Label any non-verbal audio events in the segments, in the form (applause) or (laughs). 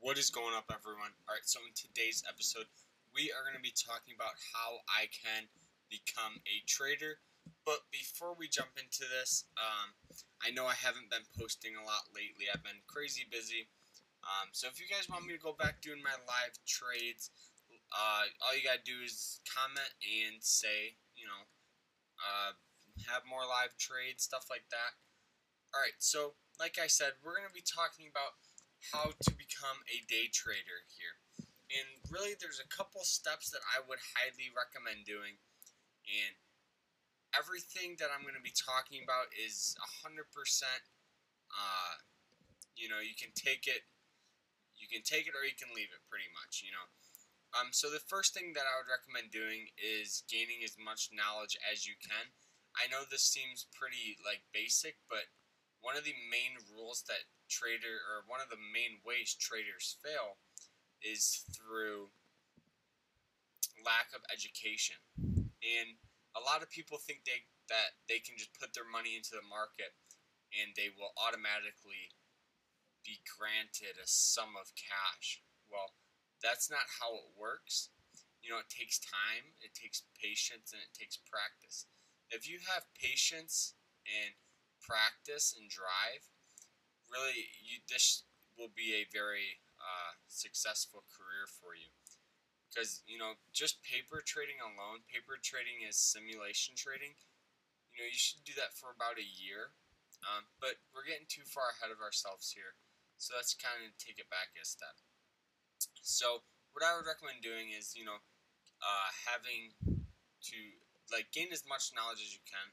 What is going up, everyone? Alright, so in today's episode, we are going to be talking about how I can become a trader. But before we jump into this, um, I know I haven't been posting a lot lately. I've been crazy busy. Um, so if you guys want me to go back doing my live trades, uh, all you gotta do is comment and say, you know, uh, have more live trades, stuff like that. Alright, so like I said, we're going to be talking about how to become a day trader here. And really, there's a couple steps that I would highly recommend doing. And everything that I'm going to be talking about is 100%, uh, you know, you can take it, you can take it or you can leave it pretty much, you know. Um, so the first thing that I would recommend doing is gaining as much knowledge as you can. I know this seems pretty like basic, but one of the main rules that trader or one of the main ways traders fail is through lack of education. And a lot of people think they that they can just put their money into the market and they will automatically be granted a sum of cash. Well, that's not how it works. You know, it takes time, it takes patience, and it takes practice. If you have patience and practice and drive, really, you, this will be a very uh, successful career for you. Because, you know, just paper trading alone, paper trading is simulation trading. You know, you should do that for about a year. Um, but we're getting too far ahead of ourselves here. So let's kind of take it back a step. So, what I would recommend doing is, you know, uh, having to, like, gain as much knowledge as you can,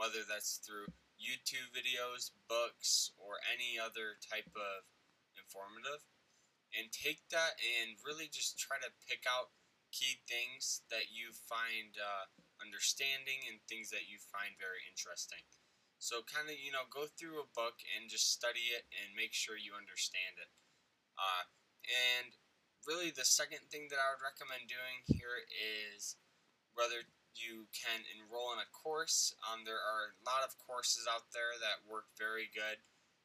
whether that's through YouTube videos, books, or any other type of informative. And take that and really just try to pick out key things that you find uh, understanding and things that you find very interesting. So, kind of, you know, go through a book and just study it and make sure you understand it. Uh, and really, the second thing that I would recommend doing here is whether you can enroll in a course. Um, there are a lot of courses out there that work very good.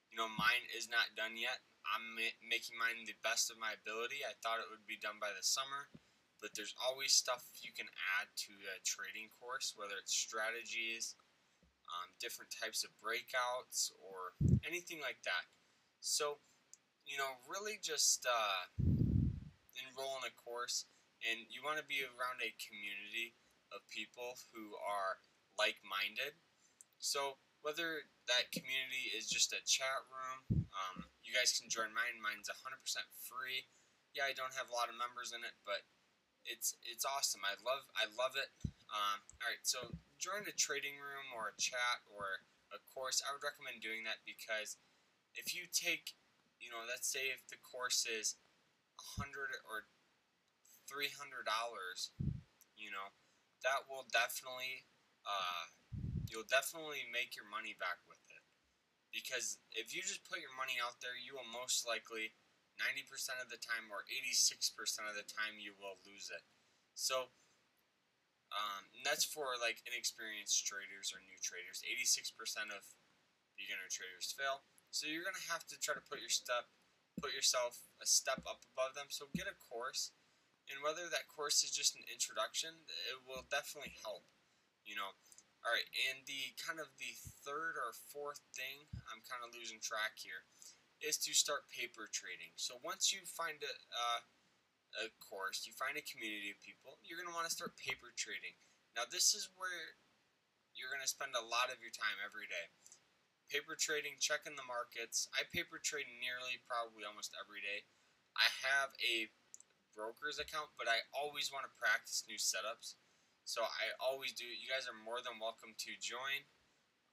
You know, mine is not done yet. I'm making mine the best of my ability. I thought it would be done by the summer, but there's always stuff you can add to a trading course, whether it's strategies, um, different types of breakouts, or anything like that. So, you know, really just uh, enroll in a course, and you want to be around a community of people who are like minded. So, whether that community is just a chat room, um, you guys can join mine. Mine's 100% free. Yeah, I don't have a lot of members in it, but it's it's awesome. I love I love it. Um, all right, so join a trading room or a chat or a course. I would recommend doing that because if you take, you know, let's say if the course is a hundred or three hundred dollars, you know, that will definitely uh, you'll definitely make your money back with it. Because if you just put your money out there, you will most likely 90% of the time or 86% of the time you will lose it. So um, that's for like inexperienced traders or new traders. 86% of beginner traders fail. So you're gonna have to try to put your step, put yourself a step up above them. So get a course and whether that course is just an introduction, it will definitely help. You know, all right. And the kind of the third or fourth thing, I'm kind of losing track here, is to start paper trading. So once you find a uh, a course, you find a community of people, you're going to want to start paper trading. Now, this is where you're going to spend a lot of your time every day. Paper trading, checking the markets. I paper trade nearly probably almost every day. I have a broker's account, but I always want to practice new setups. So I always do. You guys are more than welcome to join.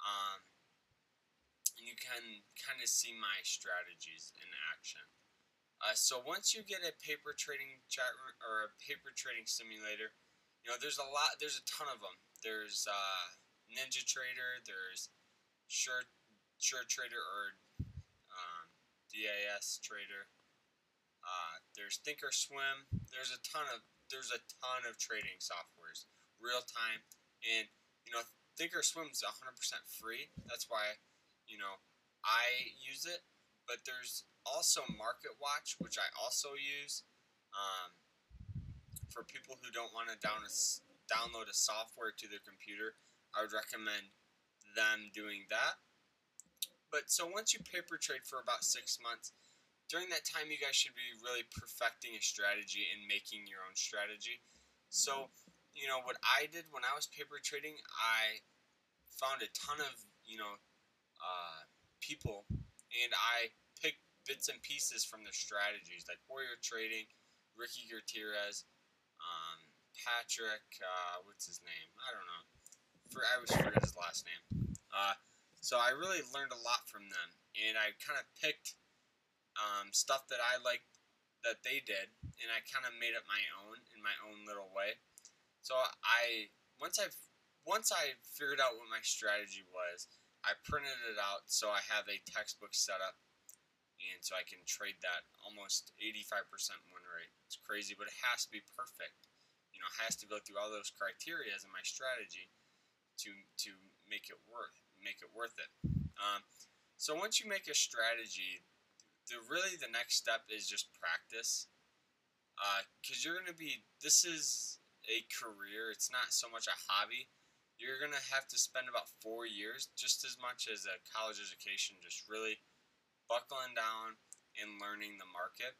Um, and you can kind of see my strategies in action. Uh, so once you get a paper trading chat room, or a paper trading simulator, you know there's a lot. There's a ton of them. There's uh, Ninja Trader. There's Sure Sure Trader or um, DAS Trader. Uh, there's Thinkorswim. There's a ton of there's a ton of trading softwares, real time, and you know Thinkorswim's 100% free. That's why you know I use it. But there's also Market Watch, which I also use. Um, for people who don't want to down a, download a software to their computer, I would recommend them doing that. But so once you paper trade for about six months, during that time, you guys should be really perfecting a strategy and making your own strategy. So, you know, what I did when I was paper trading, I found a ton of, you know, uh, people and I picked bits and pieces from their strategies, like Warrior Trading, Ricky Gutierrez, um, Patrick, uh, what's his name? I don't know. For I always forget his last name. Uh, so I really learned a lot from them, and I kind of picked um, stuff that I liked that they did, and I kind of made it my own in my own little way. So I once I once I figured out what my strategy was, I printed it out so I have a textbook set up, and so I can trade that almost 85% win rate. It's crazy, but it has to be perfect. You know, has to go through all those criteria in my strategy to to make it worth make it worth it. Um, so once you make a strategy, the really the next step is just practice. Because uh, you're going to be this is a career it's not so much a hobby. You're going to have to spend about four years just as much as a college education just really buckling down and learning the market.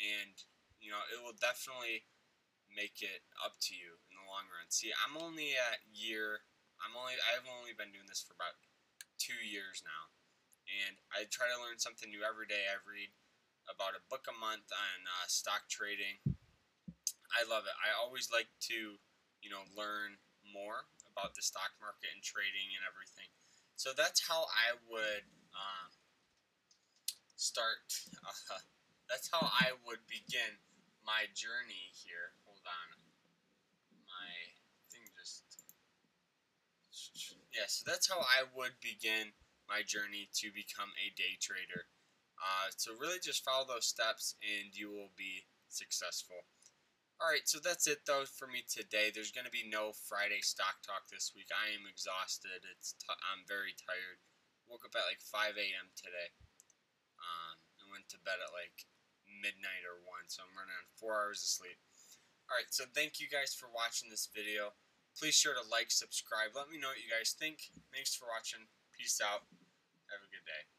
And you know it will definitely make it up to you in the long run. See i'm only at year i'm only i've only been doing this for about two years now and I try to learn something new every day. I read about a book a month on uh, stock trading. I love it. I always like to, you know, learn more about the stock market and trading and everything. So that's how I would um, start. (laughs) Uh, that's how I would begin my journey here. Hold on, my thing just. Yeah, so that's how I would begin my journey to become a day trader. Uh, so really just follow those steps and you will be successful. Alright, so that's it though for me today. There's going to be no Friday stock talk this week. I am exhausted. It's t- I'm very tired. Woke up at like 5 a.m. today. Um, and went to bed at like midnight or 1, so I'm running on 4 hours of sleep. Alright, so thank you guys for watching this video. Please sure to like, subscribe. Let me know what you guys think. Thanks for watching. Peace out. Have a good day.